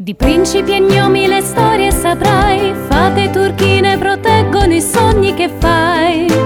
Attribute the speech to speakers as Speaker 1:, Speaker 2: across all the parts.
Speaker 1: Di principi e gnomi le storie saprai, fate turchine proteggono i sogni che fai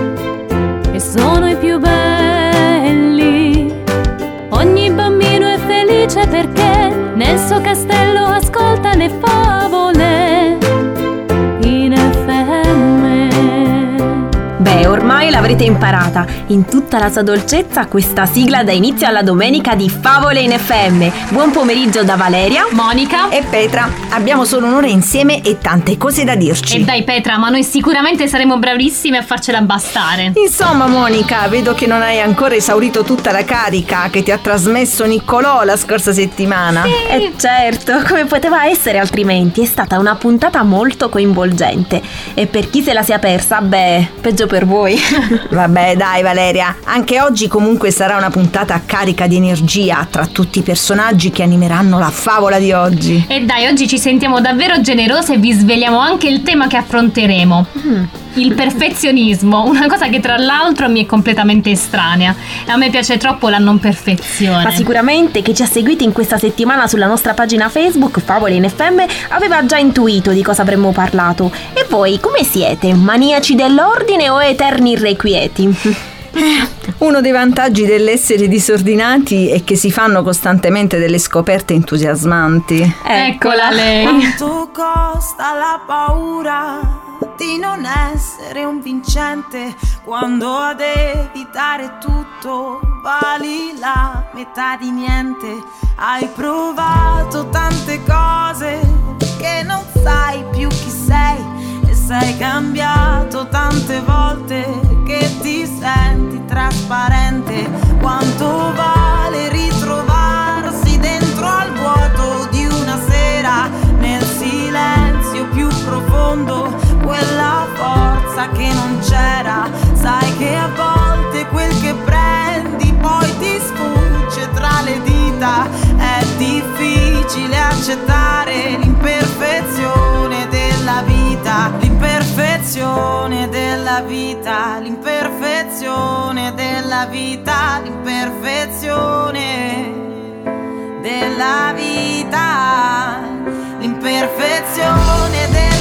Speaker 2: l'avrete imparata. In tutta la sua dolcezza questa sigla dà inizio alla domenica di Favole in FM. Buon pomeriggio da Valeria,
Speaker 1: Monica?
Speaker 3: E Petra, abbiamo solo un'ora insieme e tante cose da dirci.
Speaker 1: E dai Petra, ma noi sicuramente saremo bravissime a farcela bastare.
Speaker 3: Insomma, Monica, vedo che non hai ancora esaurito tutta la carica che ti ha trasmesso Niccolò la scorsa settimana.
Speaker 2: Eh certo, come poteva essere altrimenti? È stata una puntata molto coinvolgente. E per chi se la sia persa, beh, peggio per voi.
Speaker 3: Vabbè, dai, Valeria, anche oggi comunque sarà una puntata carica di energia tra tutti i personaggi che animeranno la favola di oggi.
Speaker 1: E dai, oggi ci sentiamo davvero generose e vi sveliamo anche il tema che affronteremo. Il perfezionismo, una cosa che tra l'altro mi è completamente estranea. A me piace troppo la non perfezione.
Speaker 2: Ma sicuramente chi ci ha seguiti in questa settimana sulla nostra pagina Facebook Favole in FM aveva già intuito di cosa avremmo parlato. E voi come siete? Maniaci dell'ordine o eterni irrequieti?
Speaker 3: Uno dei vantaggi dell'essere disordinati è che si fanno costantemente delle scoperte entusiasmanti.
Speaker 1: Eccola lei.
Speaker 4: Quanto costa la paura di non essere un vincente quando ad evitare tutto vali la metà di niente? Hai provato tante cose che non sai più chi sei e sei cambiato tante volte che ti senti trasparente. Quanto vale ritrovarsi dentro al vuoto di una sera nel silenzio più profondo, quella forza che non c'era. Sai che a volte quel che prendi poi ti sfugge tra le dita. È difficile accettare l'imperfezione della vita, l'imperfezione della vita, l'imperfezione della vita, l'imperfezione della vita, l'imperfezione della vita,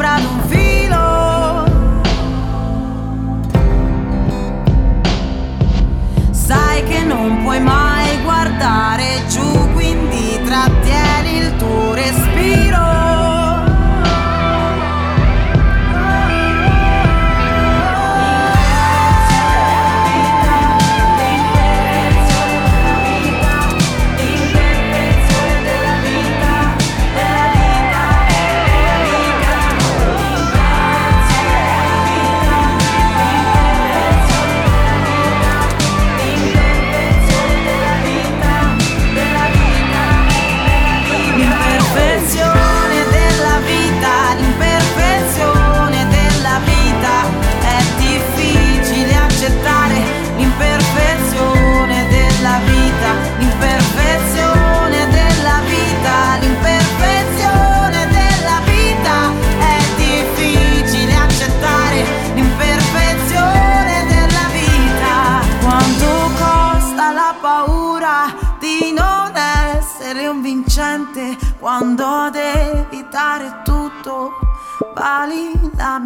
Speaker 4: sopra ad un filo. Sai che non puoi mai guardare giù, quindi trattieni il tuo respiro.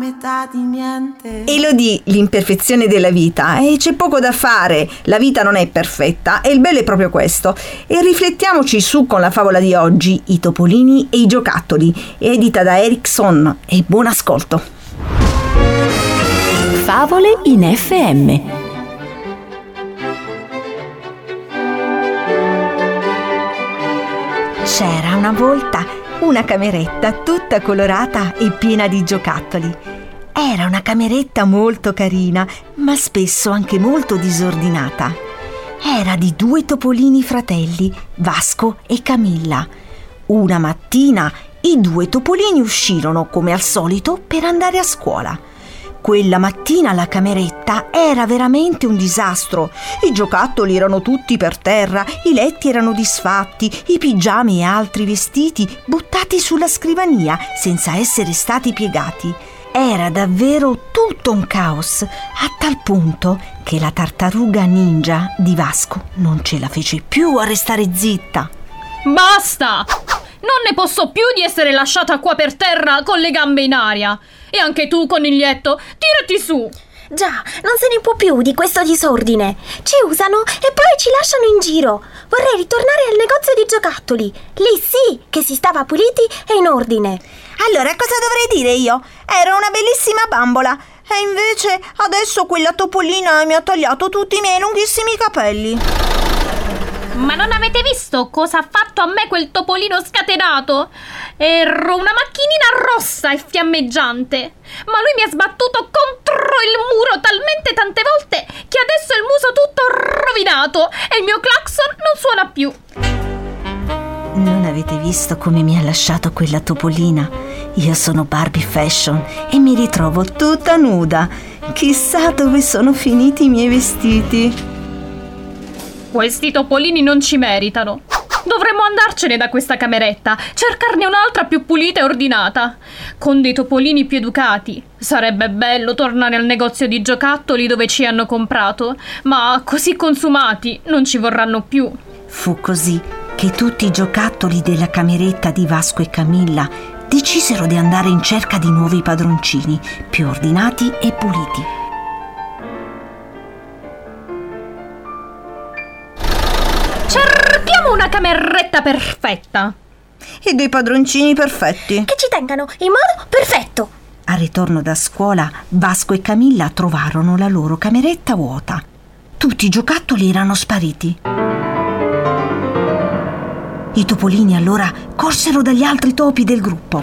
Speaker 4: Metà di niente.
Speaker 3: Elodie, l'imperfezione della vita e c'è poco da fare, la vita non è perfetta e il bello è proprio questo. E riflettiamoci su con la favola di oggi, i topolini e i giocattoli, edita da Erickson e buon ascolto.
Speaker 5: Favole in FM.
Speaker 3: C'era una volta una cameretta tutta colorata e piena di giocattoli. Era una cameretta molto carina, ma spesso anche molto disordinata. Era di due topolini fratelli, Vasco e Camilla. Una mattina i due topolini uscirono, come al solito, per andare a scuola. Quella mattina la cameretta era veramente un disastro. I giocattoli erano tutti per terra, i letti erano disfatti, i pigiami e altri vestiti buttati sulla scrivania senza essere stati piegati. Era davvero tutto un caos, a tal punto che la tartaruga ninja di Vasco non ce la fece più a restare zitta.
Speaker 1: Basta! Non ne posso più di essere lasciata qua per terra con le gambe in aria. E anche tu, coniglietto, tirati su.
Speaker 2: Già, non se ne può più di questo disordine. Ci usano e poi ci lasciano in giro. Vorrei ritornare al negozio di giocattoli. Lì sì che si stava puliti e in ordine.
Speaker 3: Allora cosa dovrei dire io? Ero una bellissima bambola. E invece adesso quella topolina mi ha tagliato tutti i miei lunghissimi capelli.
Speaker 1: Ma non avete visto cosa ha fatto a me quel topolino scatenato? Ero una macchinina rossa e fiammeggiante. Ma lui mi ha sbattuto contro il muro talmente tante volte che adesso il muso tutto rovinato e il mio clacson non suona più.
Speaker 3: Non avete visto come mi ha lasciato quella topolina? Io sono Barbie Fashion e mi ritrovo tutta nuda. Chissà dove sono finiti i miei vestiti.
Speaker 1: Questi topolini non ci meritano. Dovremmo andarcene da questa cameretta, cercarne un'altra più pulita e ordinata, con dei topolini più educati. Sarebbe bello tornare al negozio di giocattoli dove ci hanno comprato, ma così consumati non ci vorranno più.
Speaker 3: Fu così che tutti i giocattoli della cameretta di Vasco e Camilla decisero di andare in cerca di nuovi padroncini, più ordinati e puliti.
Speaker 1: Una cameretta perfetta.
Speaker 3: E dei padroncini perfetti.
Speaker 2: Che ci tengano in modo perfetto.
Speaker 3: Al ritorno da scuola, Vasco e Camilla trovarono la loro cameretta vuota. Tutti i giocattoli erano spariti. I topolini allora corsero dagli altri topi del gruppo.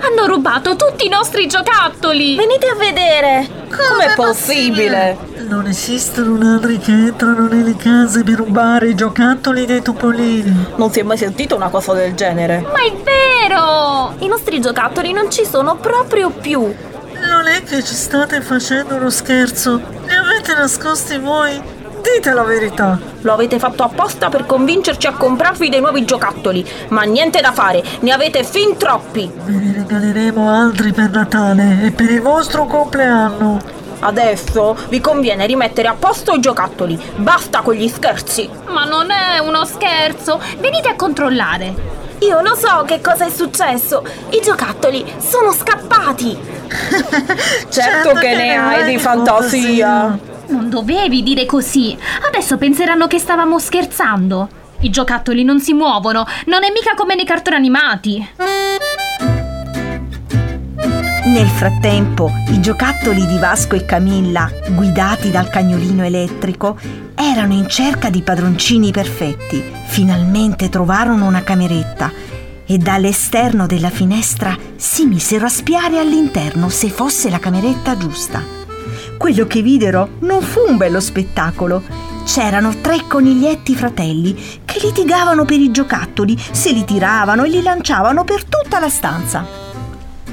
Speaker 1: Hanno rubato tutti i nostri giocattoli.
Speaker 2: Venite a vedere.
Speaker 6: Com'è possibile?
Speaker 7: Non esistono ladri che entrano nelle case per rubare i giocattoli dei topolini.
Speaker 6: Non si è mai sentito una cosa del genere.
Speaker 1: Ma è vero!
Speaker 2: I nostri giocattoli non ci sono proprio più.
Speaker 7: Non è che ci state facendo uno scherzo? Li avete nascosti voi? Dite la verità.
Speaker 6: Lo avete fatto apposta per convincerci a comprarvi dei nuovi giocattoli, ma niente da fare, ne avete fin troppi.
Speaker 7: Ve ne regaleremo altri per Natale e per il vostro compleanno.
Speaker 6: Adesso vi conviene rimettere a posto i giocattoli. Basta con gli scherzi.
Speaker 1: Ma non è uno scherzo. Venite a controllare.
Speaker 2: Io lo so che cosa è successo. I giocattoli sono scappati.
Speaker 6: certo, che, ne hai di fantasia.
Speaker 1: Non dovevi dire così. Adesso penseranno che stavamo scherzando. I giocattoli non si muovono. Non è mica come nei cartoni animati.
Speaker 3: Nel frattempo, i giocattoli di Vasco e Camilla, guidati dal cagnolino elettrico, erano in cerca di padroncini perfetti. Finalmente trovarono una cameretta e dall'esterno della finestra si misero a spiare all'interno se fosse la cameretta giusta. Quello che videro non fu un bello spettacolo. C'erano tre coniglietti fratelli che litigavano per i giocattoli, se li tiravano e li lanciavano per tutta la stanza.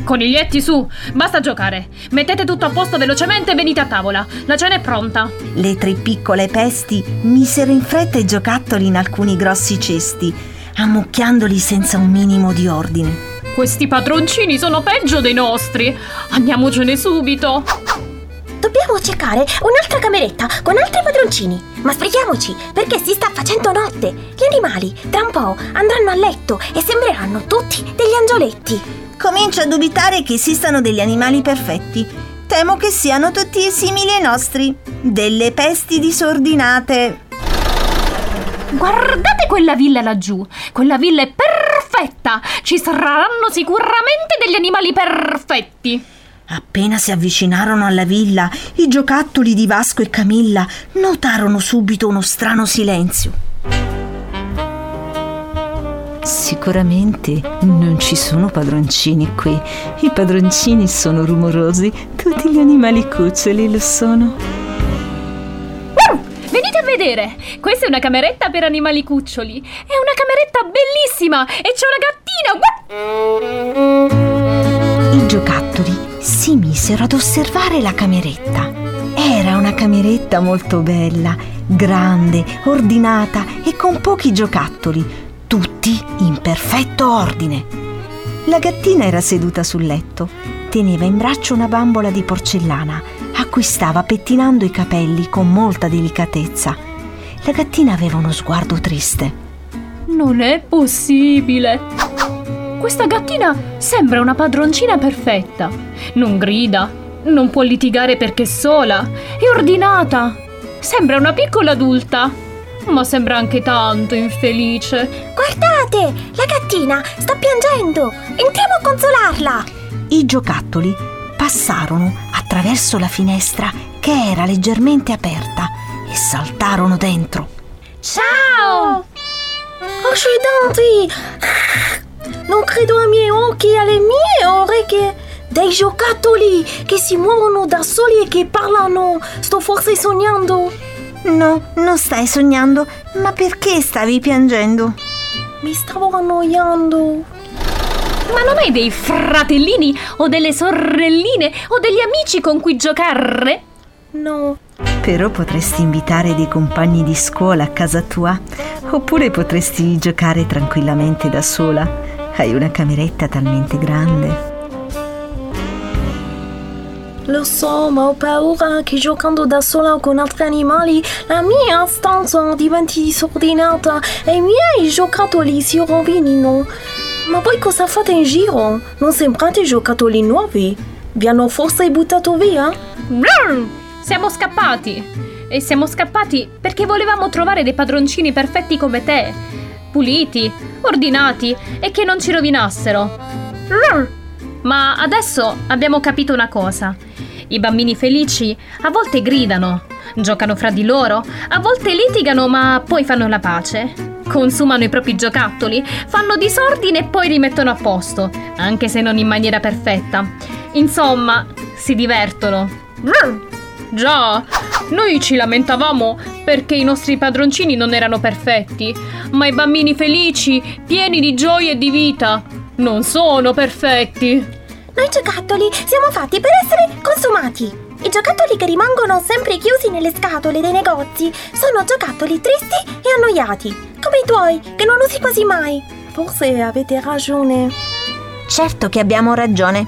Speaker 1: Coniglietti su, basta giocare. Mettete tutto a posto velocemente e venite a tavola. La cena è pronta.
Speaker 3: Le tre piccole pesti misero in fretta i giocattoli in alcuni grossi cesti, ammucchiandoli senza un minimo di ordine.
Speaker 1: Questi padroncini sono peggio dei nostri. Andiamocene subito.
Speaker 2: Dobbiamo cercare un'altra cameretta con altri padroncini. Ma sbrighiamoci, perché si sta facendo notte. Gli animali, tra un po', andranno a letto e sembreranno tutti degli angioletti.
Speaker 3: Comincio a dubitare che esistano degli animali perfetti. Temo che siano tutti simili ai nostri. Delle pesti disordinate.
Speaker 1: Guardate quella villa laggiù. Quella villa è perfetta. Ci saranno sicuramente degli animali perfetti.
Speaker 3: Appena si avvicinarono alla villa, i giocattoli di Vasco e Camilla notarono subito uno strano silenzio. Sicuramente non ci sono padroncini qui. I padroncini sono rumorosi, tutti gli animali cuccioli lo sono.
Speaker 1: Uh, venite a vedere! Questa è una cameretta per animali cuccioli. È una cameretta bellissima e c'è una gattina.
Speaker 3: I giocattoli si misero ad osservare la cameretta. Era una cameretta molto bella, grande, ordinata e con pochi giocattoli, tutti in perfetto ordine. La gattina era seduta sul letto, teneva in braccio una bambola di porcellana, a cui stava pettinando i capelli con molta delicatezza. La gattina aveva uno sguardo triste.
Speaker 1: Non è possibile! Questa gattina sembra una padroncina perfetta. Non grida, non può litigare perché è sola, è ordinata. Sembra una piccola adulta, ma sembra anche tanto infelice.
Speaker 2: Guardate, la gattina sta piangendo. Entriamo a consolarla.
Speaker 3: I giocattoli passarono attraverso la finestra che era leggermente aperta e saltarono dentro.
Speaker 2: Ciao! Accidenti! Non credo ai miei occhi e alle mie orecchie. Dei giocattoli che si muovono da soli e che parlano. Sto forse sognando.
Speaker 3: No, non stai sognando, ma perché stavi piangendo?
Speaker 2: Mi stavo annoiando.
Speaker 1: Ma non hai dei fratellini o delle sorelline o degli amici con cui giocare?
Speaker 2: No.
Speaker 3: Però potresti invitare dei compagni di scuola a casa tua, oppure potresti giocare tranquillamente da sola. Hai una cameretta talmente grande.
Speaker 2: Lo so, ma ho paura che giocando da sola con altri animali la mia stanza diventi disordinata e i miei giocattoli si rovinino. Ma voi cosa fate in giro? Non sembrate giocattoli nuovi? Vi hanno forse buttato via?
Speaker 1: Brrr! Siamo scappati! E siamo scappati perché volevamo trovare dei padroncini perfetti come te. Puliti, ordinati e che non ci rovinassero. Ma adesso abbiamo capito una cosa. I bambini felici a volte gridano, giocano fra di loro, a volte litigano ma poi fanno la pace. Consumano i propri giocattoli, fanno disordine e poi rimettono a posto, anche se non in maniera perfetta. Insomma, si divertono. Già, noi ci lamentavamo perché i nostri padroncini non erano perfetti, ma i bambini felici, pieni di gioia e di vita, non sono perfetti.
Speaker 2: Noi giocattoli siamo fatti per essere consumati. I giocattoli che rimangono sempre chiusi nelle scatole dei negozi sono giocattoli tristi e annoiati, come i tuoi, che non usi quasi mai. Forse avete ragione.
Speaker 3: Certo che abbiamo ragione.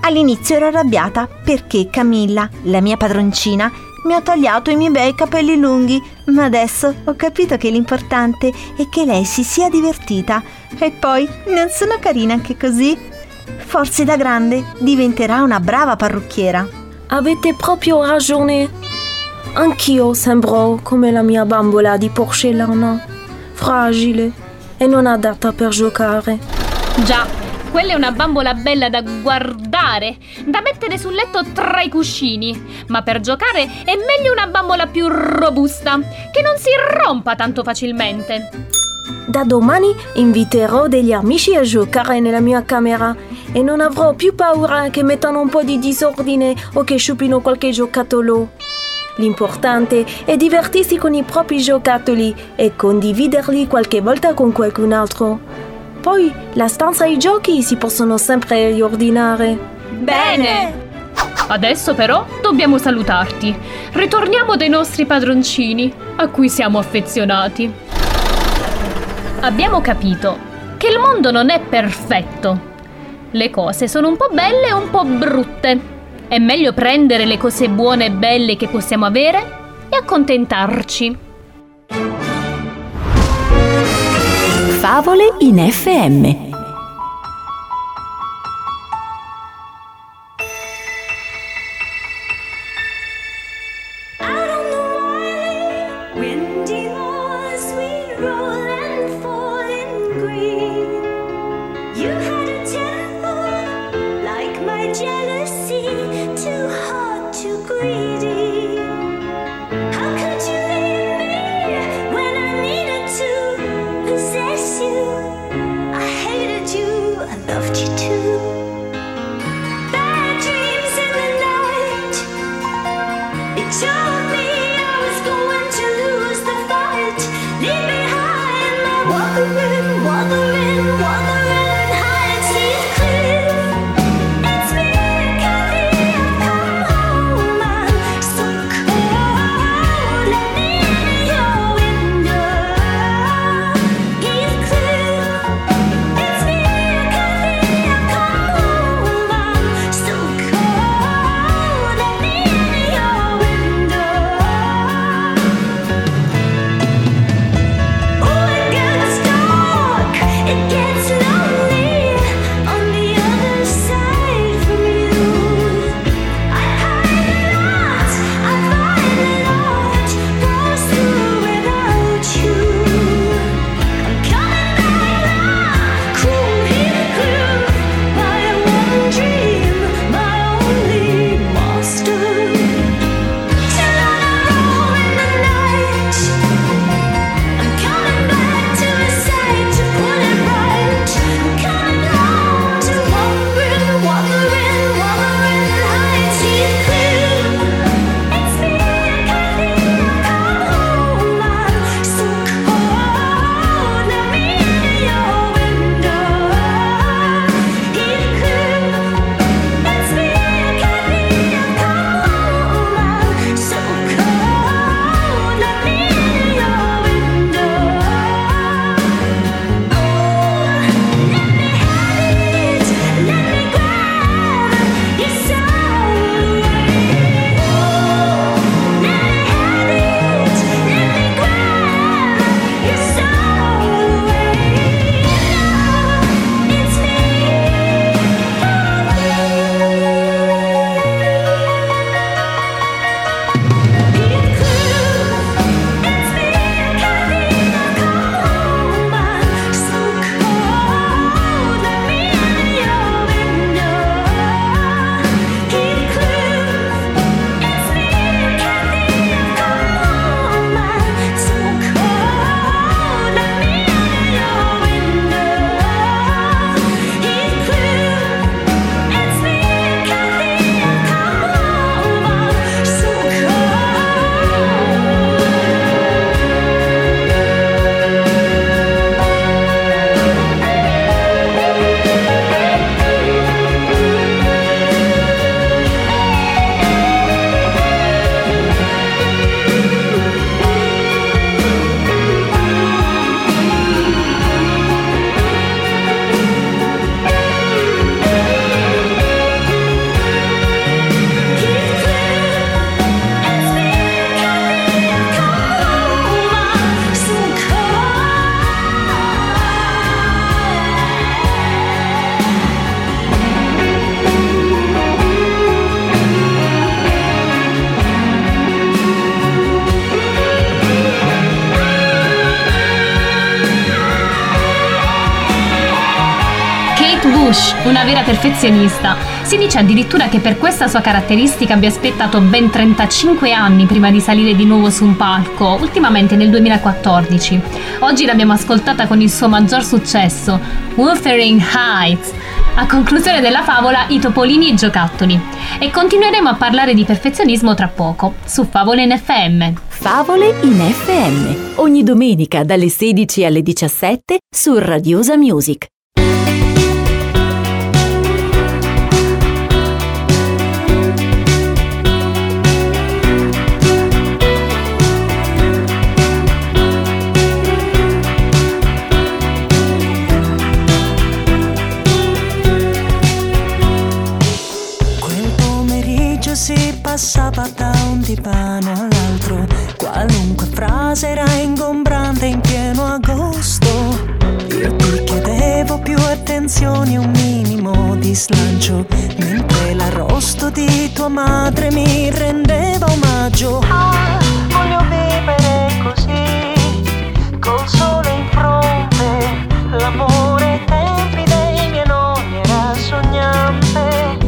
Speaker 3: All'inizio ero arrabbiata perché Camilla, la mia padroncina, mi ha tagliato i miei bei capelli lunghi, ma adesso ho capito che l'importante è che lei si sia divertita. E poi non sono carina anche così. Forse da grande diventerà una brava parrucchiera.
Speaker 2: Avete proprio ragione. Anch'io sembro come la mia bambola di porcellana, fragile e non adatta per giocare.
Speaker 1: Già, quella è una bambola bella da guardare, da mettere sul letto tra i cuscini. Ma per giocare è meglio una bambola più robusta, che non si rompa tanto facilmente.
Speaker 2: Da domani inviterò degli amici a giocare nella mia camera e non avrò più paura che mettano un po' di disordine o che sciupino qualche giocattolo. L'importante è divertirsi con i propri giocattoli e condividerli qualche volta con qualcun altro. Poi la stanza e i giochi si possono sempre riordinare.
Speaker 1: Bene! Adesso però dobbiamo salutarti. Ritorniamo dai nostri padroncini, a cui siamo affezionati. Abbiamo capito che il mondo non è perfetto. Le cose sono un po' belle e un po' brutte. È meglio prendere le cose buone e belle che possiamo avere e accontentarci.
Speaker 5: Favole in FM.
Speaker 1: Vera perfezionista. Si dice addirittura che per questa sua caratteristica abbia aspettato ben 35 anni prima di salire di nuovo su un palco, ultimamente nel 2014. Oggi l'abbiamo ascoltata con il suo maggior successo, Wuthering Heights. A conclusione della favola, i topolini e i giocattoli. E continueremo a parlare di perfezionismo tra poco, su Favole in FM.
Speaker 5: Favole in FM, ogni domenica dalle 16 alle 17 su Radiosa Music.
Speaker 8: Attenzione, un minimo di slancio, mentre l'arrosto di tua madre mi rendeva omaggio. Ah, voglio vivere così, col sole in fronte, l'amore ai tempi dei miei nonni era sognante.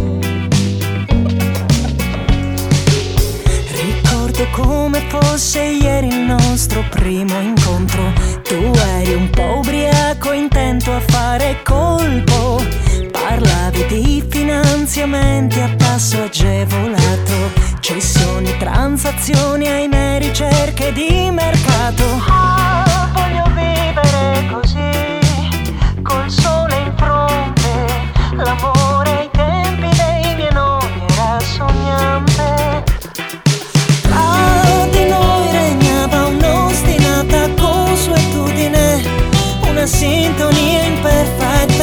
Speaker 8: Ricordo come fosse ieri il nostro primo incontro. Tu eri un po' ubriaco, intento a fare colpo. Parlavi di finanziamenti a tasso agevolato, cessioni, transazioni, ahimè, ricerche di mercato. Ah, voglio vivere così, col sole in fronte, l'amore ai tempi dei miei nonni era sognante. Sintonia imperfetta.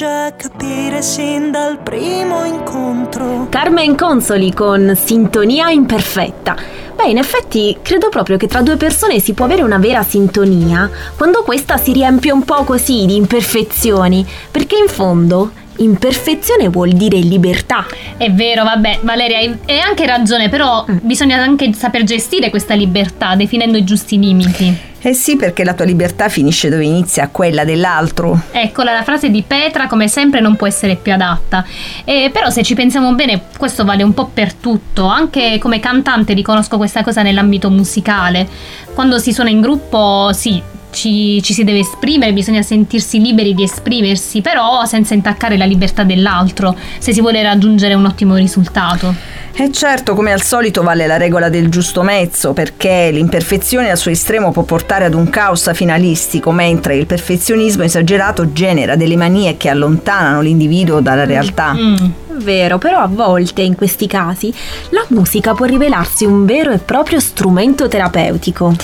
Speaker 8: Già capire sin dal primo incontro.
Speaker 2: Carmen Consoli con Sintonia imperfetta. Beh, in effetti credo proprio che tra due persone si può avere una vera sintonia quando questa si riempie un po' così di imperfezioni, perché in fondo imperfezione vuol dire libertà.
Speaker 1: È vero, vabbè, Valeria, hai hai anche ragione, però bisogna anche saper gestire questa libertà, definendo i giusti limiti.
Speaker 3: Eh sì, perché la tua libertà finisce dove inizia quella dell'altro.
Speaker 1: Eccola, la frase di Petra, come sempre, non può essere più adatta. Eh, però, se ci pensiamo bene, questo vale un po' per tutto. Anche come cantante riconosco questa cosa nell'ambito musicale. Quando si suona in gruppo, sì. Ci, ci si deve esprimere, bisogna sentirsi liberi di esprimersi, però senza intaccare la libertà dell'altro, se si vuole raggiungere un ottimo risultato.
Speaker 3: E certo, come al solito vale la regola del giusto mezzo, perché l'imperfezione al suo estremo può portare ad un caos finalistico, mentre il perfezionismo esagerato genera delle manie che allontanano l'individuo dalla realtà.
Speaker 1: Mm.
Speaker 2: Vero, però a volte in questi casi la musica può rivelarsi un vero e proprio strumento terapeutico.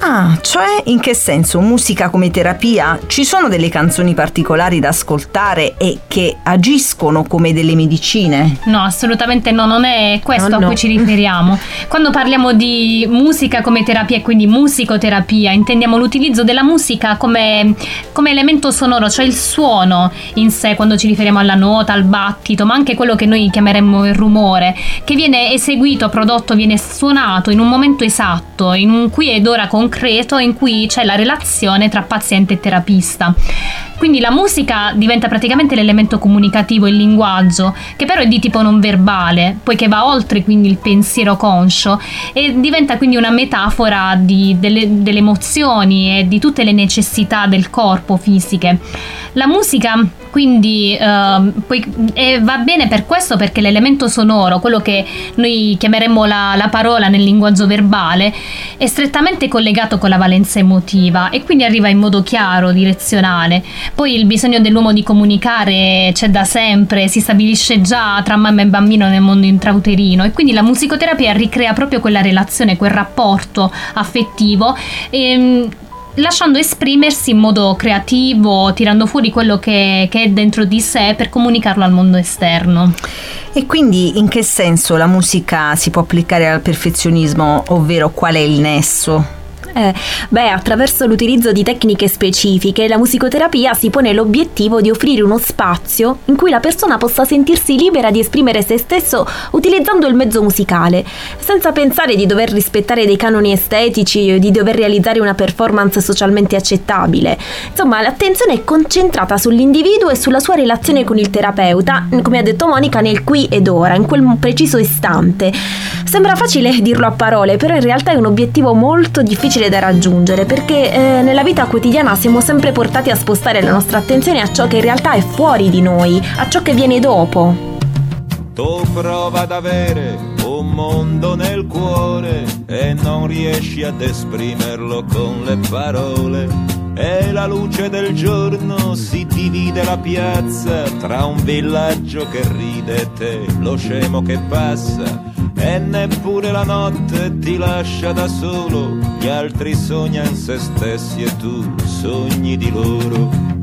Speaker 3: Ah, cioè in che senso? Musica come terapia? Ci sono delle canzoni particolari da ascoltare e che agiscono come delle medicine?
Speaker 1: No, assolutamente no, non è questo
Speaker 2: No,
Speaker 1: a
Speaker 2: no.
Speaker 1: cui ci riferiamo. Quando parliamo di musica come terapia e quindi musicoterapia, intendiamo l'utilizzo della musica come, come elemento sonoro, cioè il suono in sé, quando ci riferiamo alla nota, al battito, ma anche quello che noi chiameremmo il rumore, che viene eseguito, prodotto, viene suonato in un momento esatto, in un qui ed ora concreto in cui c'è la relazione tra paziente e terapista. Quindi la musica diventa praticamente l'elemento comunicativo, il linguaggio, che però è di tipo non verbale, poiché va oltre quindi il pensiero conscio e diventa quindi una metafora di, delle, delle emozioni e di tutte le necessità del corpo fisiche. La musica quindi eh, poi, eh, va bene per questo perché l'elemento sonoro, quello che noi chiameremmo la, la, parola nel linguaggio verbale, è strettamente collegato con la valenza emotiva e quindi arriva in modo chiaro, direzionale. Poi il bisogno dell'uomo di comunicare c'è da sempre, si stabilisce già tra mamma e bambino nel mondo intrauterino e quindi la musicoterapia ricrea proprio quella relazione, quel rapporto affettivo. E, ehm, lasciando esprimersi in modo creativo, tirando fuori quello che, che, è dentro di sé per comunicarlo al mondo esterno.
Speaker 3: E quindi in che senso la musica si può applicare al perfezionismo, ovvero qual è il nesso?
Speaker 2: Eh, beh, attraverso l'utilizzo di tecniche specifiche, la musicoterapia si pone l'obiettivo di offrire uno spazio in cui la persona possa sentirsi libera di esprimere se stesso utilizzando il mezzo musicale, senza pensare di dover rispettare dei canoni estetici o di dover realizzare una performance socialmente accettabile. Insomma, l'attenzione è concentrata sull'individuo e sulla sua relazione con il terapeuta, come ha detto Monica, nel qui ed ora, in quel preciso istante. Sembra facile dirlo a parole, però in realtà è un obiettivo molto difficile da raggiungere perché eh, nella vita quotidiana siamo sempre portati a spostare la nostra attenzione a ciò che in realtà è fuori di noi, a ciò che viene dopo.
Speaker 9: Tu prova ad avere un mondo nel cuore e non riesci ad esprimerlo con le parole. E la luce del giorno si divide la piazza tra un villaggio che ride e te, lo scemo che passa e neppure la notte ti lascia da solo, gli altri sognano se stessi e tu sogni di loro.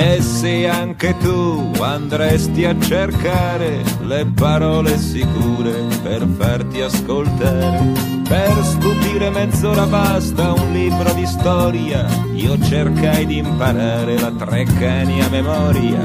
Speaker 9: E se anche tu andresti a cercare le parole sicure per farti ascoltare per stupire mezz'ora basta un libro di storia, io cercai di imparare la Treccani a memoria.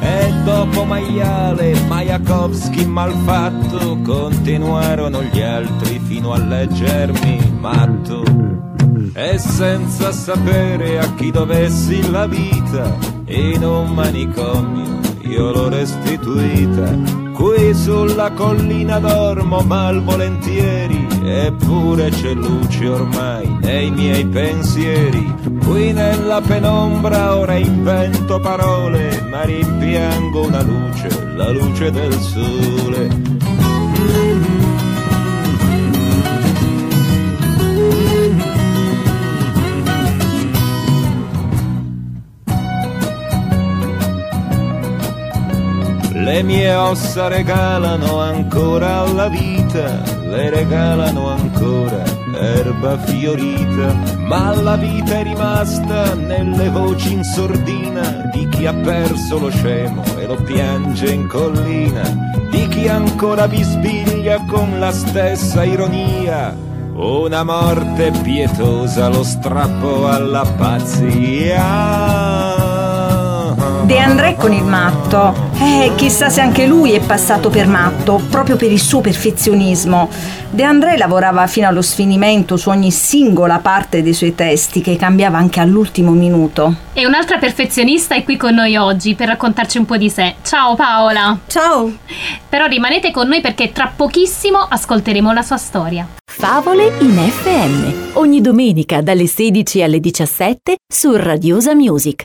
Speaker 9: E dopo Maiale, Majakovski malfatto, continuarono gli altri fino a leggermi matto. E senza sapere a chi dovessi la vita, in un manicomio io l'ho restituita Qui sulla collina dormo malvolentieri, eppure c'è luce ormai nei miei pensieri. Qui nella penombra ora invento parole, ma rimpiango una luce, la luce del sole. Le mie ossa regalano ancora alla vita, le regalano ancora erba fiorita, ma la vita è rimasta nelle voci in sordina di chi ha perso lo scemo e lo piange in collina, di chi ancora bisbiglia con la stessa ironia. Una morte pietosa lo strappo alla pazzia.
Speaker 3: De André con il matto. Eh, chissà se anche lui è passato per matto, proprio per il suo perfezionismo. De André lavorava fino allo sfinimento su ogni singola parte dei suoi testi, che cambiava anche all'ultimo minuto.
Speaker 1: E un'altra perfezionista è qui con noi oggi per raccontarci un po' di sé. Ciao Paola!
Speaker 3: Ciao!
Speaker 1: Però rimanete con noi perché tra pochissimo ascolteremo la sua storia.
Speaker 10: Favole in FM, ogni domenica dalle 16 alle 17 su Radiosa Music.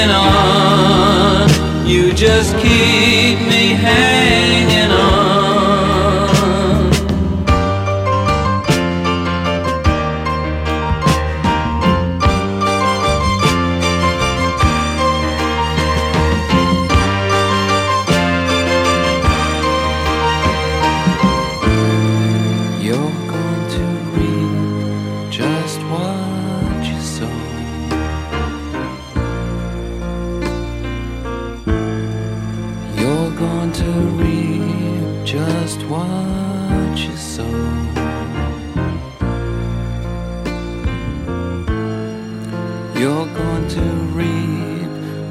Speaker 11: You just keep me hanging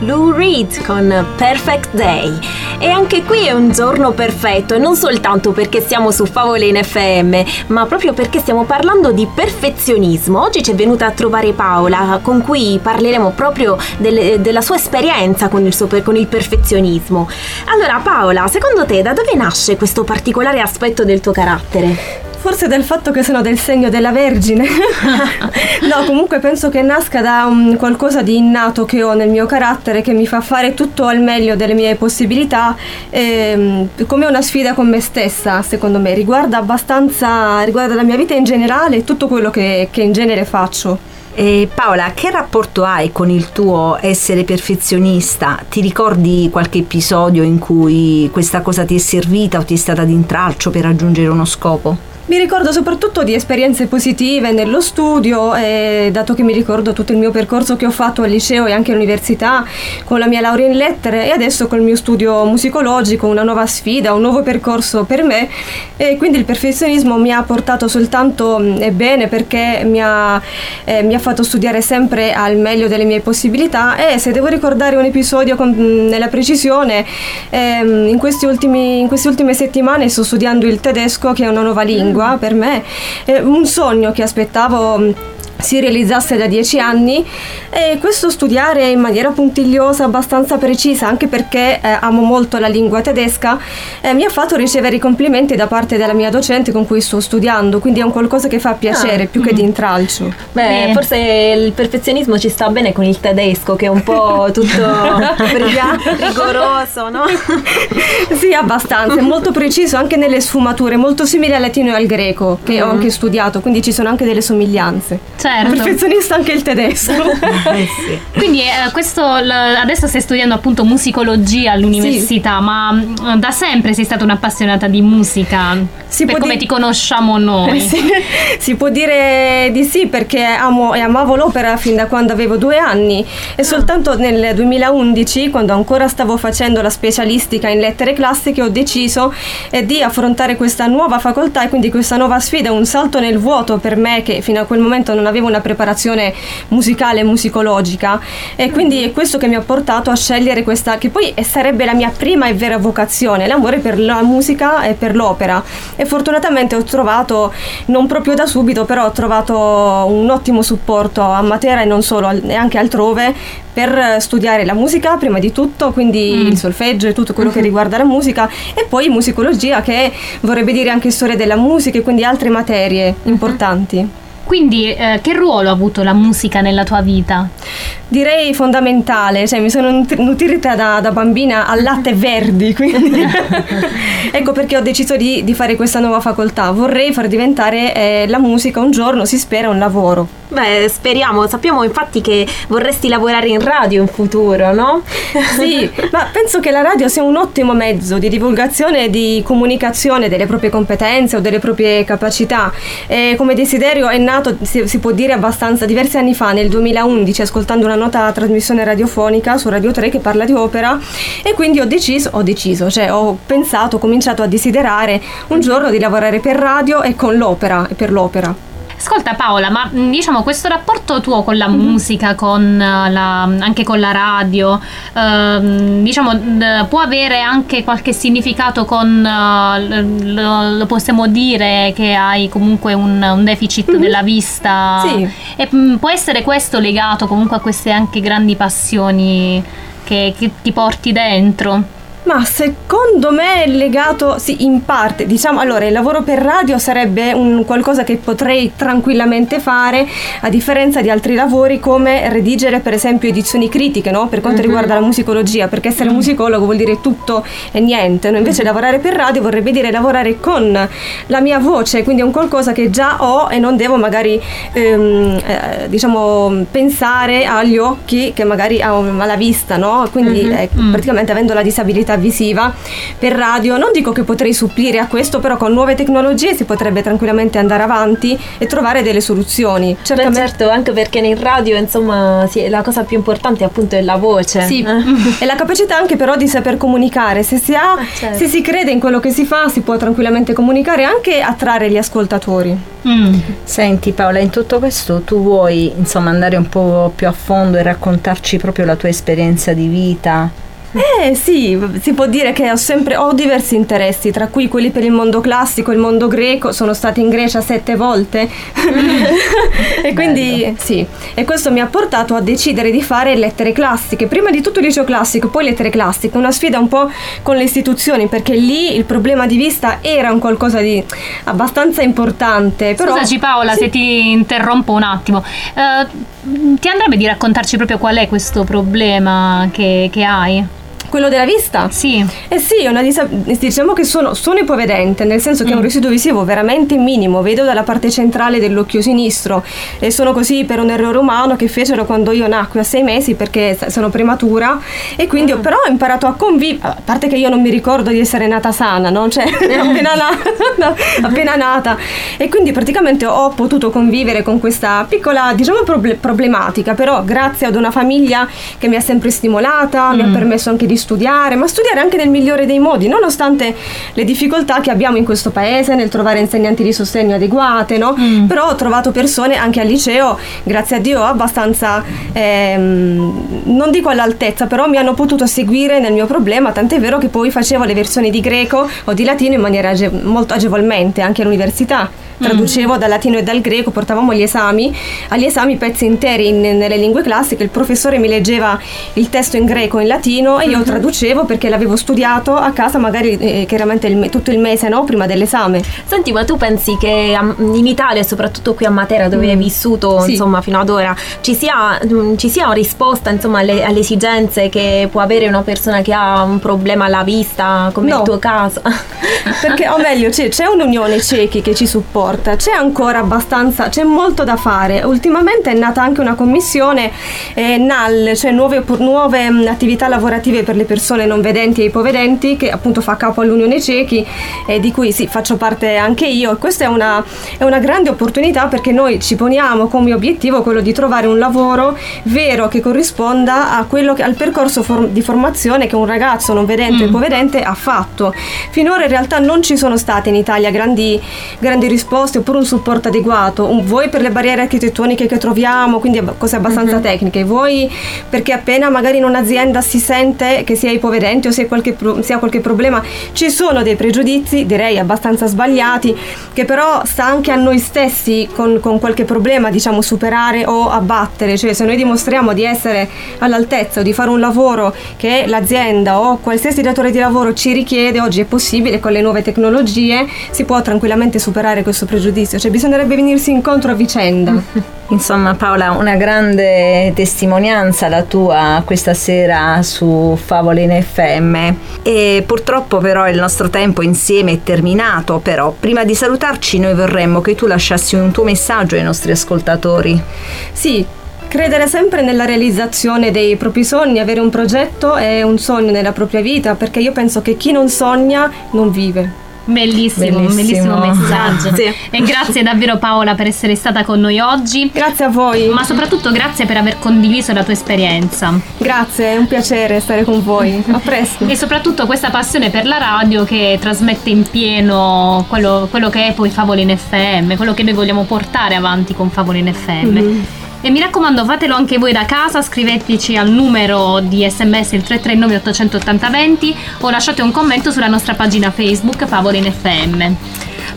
Speaker 2: Lou Reed con Perfect Day. E anche qui è un giorno perfetto e non soltanto perché siamo su Favole in FM, ma proprio perché stiamo parlando di perfezionismo. Oggi ci è venuta a trovare Paola, con cui parleremo proprio delle- della sua esperienza con il, suo con il perfezionismo. Allora Paola, secondo te da dove nasce questo particolare aspetto del tuo carattere?
Speaker 12: Forse del fatto che sono del segno della Vergine. no, comunque penso che nasca da un qualcosa di innato che ho nel mio carattere che mi fa fare tutto al meglio delle mie possibilità, ehm, come una sfida con me stessa, secondo me. Riguarda abbastanza, riguarda la mia vita in generale e tutto quello che, che in genere faccio.
Speaker 3: E Paola, che rapporto hai con il tuo essere perfezionista? Ti ricordi qualche episodio in cui questa cosa ti è servita o ti è stata d'intralcio per raggiungere uno scopo?
Speaker 12: Mi ricordo soprattutto di esperienze positive nello studio, e dato che mi ricordo tutto il mio percorso che ho fatto al liceo e anche all'università, con la mia laurea in lettere e adesso col mio studio musicologico, una nuova sfida, un nuovo percorso per me. E quindi il perfezionismo mi ha portato soltanto e bene perché mi ha, eh, mi ha fatto studiare sempre al meglio delle mie possibilità e se devo ricordare un episodio con- mh, nella precisione, ehm, in, ultimi- in queste ultime settimane sto studiando il tedesco che è una nuova lingua per me, è un sogno che aspettavo si realizzasse da dieci anni e questo studiare in maniera puntigliosa, abbastanza precisa, anche perché eh, amo molto la lingua tedesca, eh, mi ha fatto ricevere i complimenti da parte della mia docente con cui sto studiando, quindi è un qualcosa che fa piacere
Speaker 2: Ah.
Speaker 12: più che di intralcio.
Speaker 2: Beh, forse il perfezionismo ci sta bene con il tedesco, che è un po' tutto rigoroso, no?
Speaker 12: Sì, abbastanza, è molto preciso anche nelle sfummature, molto simile al latino e al greco, che ho
Speaker 13: Mm.
Speaker 12: anche studiato, quindi ci sono anche delle somiglianze.
Speaker 13: Certo.
Speaker 12: Perfezionista anche il tedesco.
Speaker 13: Quindi eh, questo adesso stai studiando appunto musicologia all'università, ma mm, da sempre sei stata un'appassionata di musica? per
Speaker 12: può
Speaker 13: come
Speaker 12: di-
Speaker 13: ti conosciamo noi.
Speaker 12: Sì, si può dire di sì perché amo e amavo l'opera fin da quando avevo due anni e soltanto nel 2011, quando ancora stavo facendo la specialistica in lettere classiche, ho deciso eh, di affrontare questa nuova facoltà e quindi questa nuova sfida, un salto nel vuoto per me che fino a quel momento non avevo avevo una preparazione musicale e musicologica e quindi è questo che mi ha portato a scegliere questa che poi sarebbe la mia prima e vera vocazione, l'amore per la musica e per l'opera e fortunatamente ho trovato non proprio da subito però ho trovato un ottimo supporto a Matera e non solo e anche altrove per studiare la musica prima di tutto, quindi
Speaker 13: Mm.
Speaker 12: il solfeggio e tutto quello che riguarda la musica e poi musicologia che vorrebbe dire anche storia della musica e quindi altre materie importanti.
Speaker 13: Quindi, eh, che ruolo ha avuto la musica nella tua vita?
Speaker 12: Direi fondamentale, cioè mi sono nut- nutrita da, da bambina al latte verdi, quindi ecco perché ho deciso di, di fare questa nuova facoltà. Vorrei far diventare eh, la musica un giorno, si spera, un lavoro.
Speaker 2: Beh, speriamo, sappiamo infatti che vorresti lavorare in radio in futuro, no?
Speaker 12: Sì, ma penso che la radio sia un ottimo mezzo di divulgazione e di comunicazione delle proprie competenze o delle proprie capacità. E come desiderio è nato, si, si può dire, abbastanza diversi anni fa, nel 2011, ascoltando una nota trasmissione radiofonica su Radio 3 che parla di opera e quindi ho deciso, ho deciso, cioè ho pensato, ho cominciato a desiderare un giorno di lavorare per radio e con l'opera e per l'opera.
Speaker 13: Ascolta Paola, ma mh, diciamo questo rapporto tuo con la musica, con eh, la, anche con la radio, ehm, diciamo d- può avere anche qualche significato con, eh, lo, lo possiamo dire che hai comunque un, un deficit della vista?
Speaker 12: Sì.
Speaker 13: E mh, può essere questo legato comunque a queste anche grandi passioni che, che ti porti dentro?
Speaker 12: Ma secondo me è legato, sì, in parte. Diciamo, allora, il lavoro per radio sarebbe un qualcosa che potrei tranquillamente fare, a differenza di altri lavori come redigere, per esempio, edizioni critiche, no? Per quanto
Speaker 13: Mhm.
Speaker 12: riguarda la musicologia, perché essere musicologo vuol dire tutto e niente. no? Invece lavorare per radio vorrebbe dire lavorare con la mia voce, quindi è un qualcosa che già ho e non devo magari, ehm, eh, diciamo, pensare agli occhi che magari ho alla vista, no? Quindi
Speaker 13: Mhm.
Speaker 12: eh,
Speaker 13: Mm.
Speaker 12: praticamente avendo la disabilità visiva per radio non dico che potrei supplire a questo però con nuove tecnologie si potrebbe tranquillamente andare avanti e trovare delle soluzioni
Speaker 2: Beh, certo, anche perché in radio, insomma, sì, la cosa più importante appunto è la voce.
Speaker 12: Sì,
Speaker 2: Eh.
Speaker 12: e la capacità anche però di saper comunicare. Se si ha,
Speaker 2: certo.
Speaker 12: se si crede in quello che si fa, si può tranquillamente comunicare e anche attrarre gli ascoltatori.
Speaker 14: Senti Paola, in tutto questo tu vuoi insomma andare un po' più a fondo e raccontarci proprio la tua esperienza di vita?
Speaker 12: Eh sì, si può dire che ho sempre ho diversi interessi, tra cui quelli per il mondo classico, il mondo greco, sono stata in Grecia sette volte e quindi sì, e questo mi ha portato a decidere di fare lettere classiche, prima di tutto liceo classico, poi lettere classiche, una sfida un po' con le istituzioni perché lì il problema di vista era un qualcosa di abbastanza importante. Però,
Speaker 13: Scusaci Paola
Speaker 12: Sì.
Speaker 13: se ti interrompo un attimo. Eh, ti andrebbe di raccontarci proprio qual è questo problema che, che hai?
Speaker 12: Quello della vista?
Speaker 13: Sì.
Speaker 12: Eh sì, disa- diciamo che sono, sono ipovedente, nel senso che è un
Speaker 13: Mm.
Speaker 12: residuo visivo veramente minimo, vedo dalla parte centrale dell'occhio sinistro e sono così per un errore umano che fecero quando io nacqui a sei mesi perché sono prematura e quindi
Speaker 13: Ah.
Speaker 12: ho però imparato a convivere, a parte che io non mi ricordo di essere nata sana, no? Cioè, appena, nata, appena nata e quindi praticamente ho potuto convivere con questa piccola, diciamo, proble- problematica, però grazie ad una famiglia che mi ha sempre stimolata, mi ha
Speaker 13: Mm.
Speaker 12: permesso anche di studiare, ma studiare anche nel migliore dei modi, nonostante le difficoltà che abbiamo in questo paese nel trovare insegnanti di sostegno adeguate, no? Però ho trovato persone anche al liceo, grazie a Dio, abbastanza, ehm, non dico all'altezza, però mi hanno potuto seguire nel mio problema, tant'è vero che poi facevo le versioni di greco o di latino in maniera age- molto agevolmente anche all'università. Traducevo dal latino e dal greco, portavamo gli esami, agli esami pezzi interi in- nelle lingue classiche, il professore mi leggeva il testo in greco e in latino e io traducevo perché l'avevo studiato a casa magari eh, chiaramente il tutto il mese no? prima dell'esame.
Speaker 2: Senti, ma tu pensi che in Italia, soprattutto qui a Matera, dove
Speaker 12: Mm.
Speaker 2: hai vissuto
Speaker 12: Sì.
Speaker 2: insomma fino ad ora, ci sia, mm, ci sia una risposta insomma alle, alle esigenze che può avere una persona che ha un problema alla vista, come
Speaker 12: No.
Speaker 2: il tuo caso?
Speaker 12: Perché, o meglio, c'è, c'è un'unione ciechi che ci supporta, c'è ancora abbastanza, c'è molto da fare. Ultimamente è nata anche una commissione eh, NAL, cioè nuove, nuove, mm, attività lavorative per le persone non vedenti e ipovedenti che appunto fa capo all'Unione Ciechi e di cui sì, faccio parte anche io e questa è una, è una grande opportunità perché noi ci poniamo come obiettivo quello di trovare un lavoro vero che corrisponda a quello che, al percorso for- di formazione che un ragazzo non vedente o
Speaker 1: Mm.
Speaker 12: ipovedente ha fatto. Finora in realtà non ci sono state in Italia grandi, grandi risposte oppure un supporto adeguato, un- voi per le barriere architettoniche che troviamo, quindi cose abbastanza tecniche, voi perché appena magari in un'azienda si sente che si è ipovedenti o si ha qualche, si ha qualche problema, ci sono dei pregiudizi, direi abbastanza sbagliati, che però sta anche a noi stessi con, con qualche problema diciamo superare o abbattere, cioè se noi dimostriamo di essere all'altezza o di fare un lavoro che l'azienda o qualsiasi datore di lavoro ci richiede, oggi è possibile con le nuove tecnologie, si può tranquillamente superare questo pregiudizio, cioè bisognerebbe venirsi incontro a vicenda.
Speaker 3: Insomma Paola, una grande testimonianza la tua questa sera su Favole in FM e purtroppo però il nostro tempo insieme è terminato, però prima di salutarci noi vorremmo che tu lasciassi un tuo messaggio ai nostri ascoltatori.
Speaker 12: Sì, credere sempre nella realizzazione dei propri sogni, avere un progetto è un sogno nella propria vita, perché io penso che chi non sogna non vive.
Speaker 1: Bellissimo, bellissimo,
Speaker 12: Bellissimo.
Speaker 1: messaggio.
Speaker 12: Sì.
Speaker 1: E grazie davvero Paola per essere stata con noi oggi.
Speaker 12: Grazie a voi.
Speaker 1: Ma soprattutto grazie per aver condiviso la tua esperienza.
Speaker 12: Grazie, è un piacere stare con voi. A presto.
Speaker 1: E soprattutto questa passione per la radio che trasmette in pieno quello, quello che è poi Favole in FM, quello che noi vogliamo portare avanti con Favole in FM.
Speaker 12: Mhm.
Speaker 1: E mi raccomando, fatelo anche voi da casa, scriveteci al numero di sms il 339 880 20 o lasciate un commento sulla nostra pagina Facebook Favole in FM.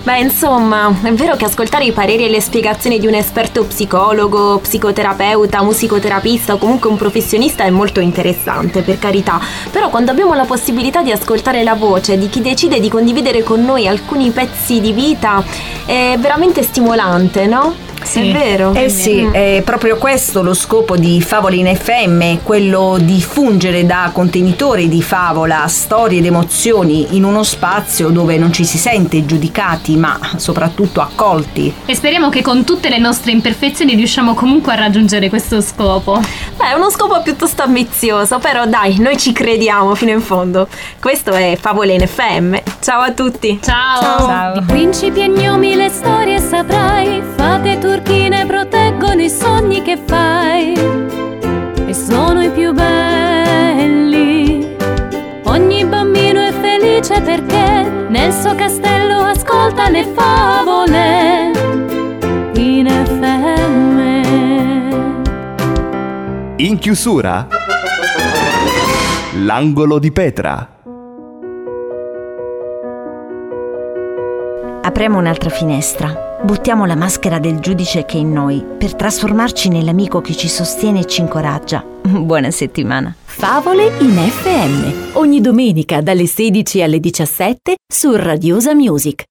Speaker 2: Beh, insomma, è vero che ascoltare i pareri e le spiegazioni di un esperto psicologo, psicoterapeuta, musicoterapista o comunque un professionista è molto interessante, per carità. Però quando abbiamo la possibilità di ascoltare la voce di chi decide di condividere con noi alcuni pezzi di vita, è veramente stimolante, no? È vero.
Speaker 3: Eh sì, è proprio questo lo scopo di Favole in FM, quello di fungere da contenitore di favola storie ed emozioni in uno spazio dove non ci si sente giudicati ma soprattutto accolti.
Speaker 1: E speriamo che con tutte le nostre imperfezioni riusciamo comunque a raggiungere questo scopo.
Speaker 2: Beh, è uno scopo piuttosto ambizioso, però dai, noi ci crediamo fino in fondo. Questo è Favole in FM. Ciao a tutti.
Speaker 1: Ciao.
Speaker 13: Di principi e gnomi le storie saprai, fate turchine proteggono i sogni che fai e sono i più belli. Ogni bambino è felice perché nel suo castello ascolta le favole in FM.
Speaker 15: In chiusura, l'angolo di Petra.
Speaker 16: Apriamo un'altra finestra. Buttiamo la maschera del giudice che è in noi per trasformarci nell'amico che ci sostiene e ci incoraggia. Buona settimana.
Speaker 10: Favole in FM. Ogni domenica dalle 16 alle 17 su Radiosa Music.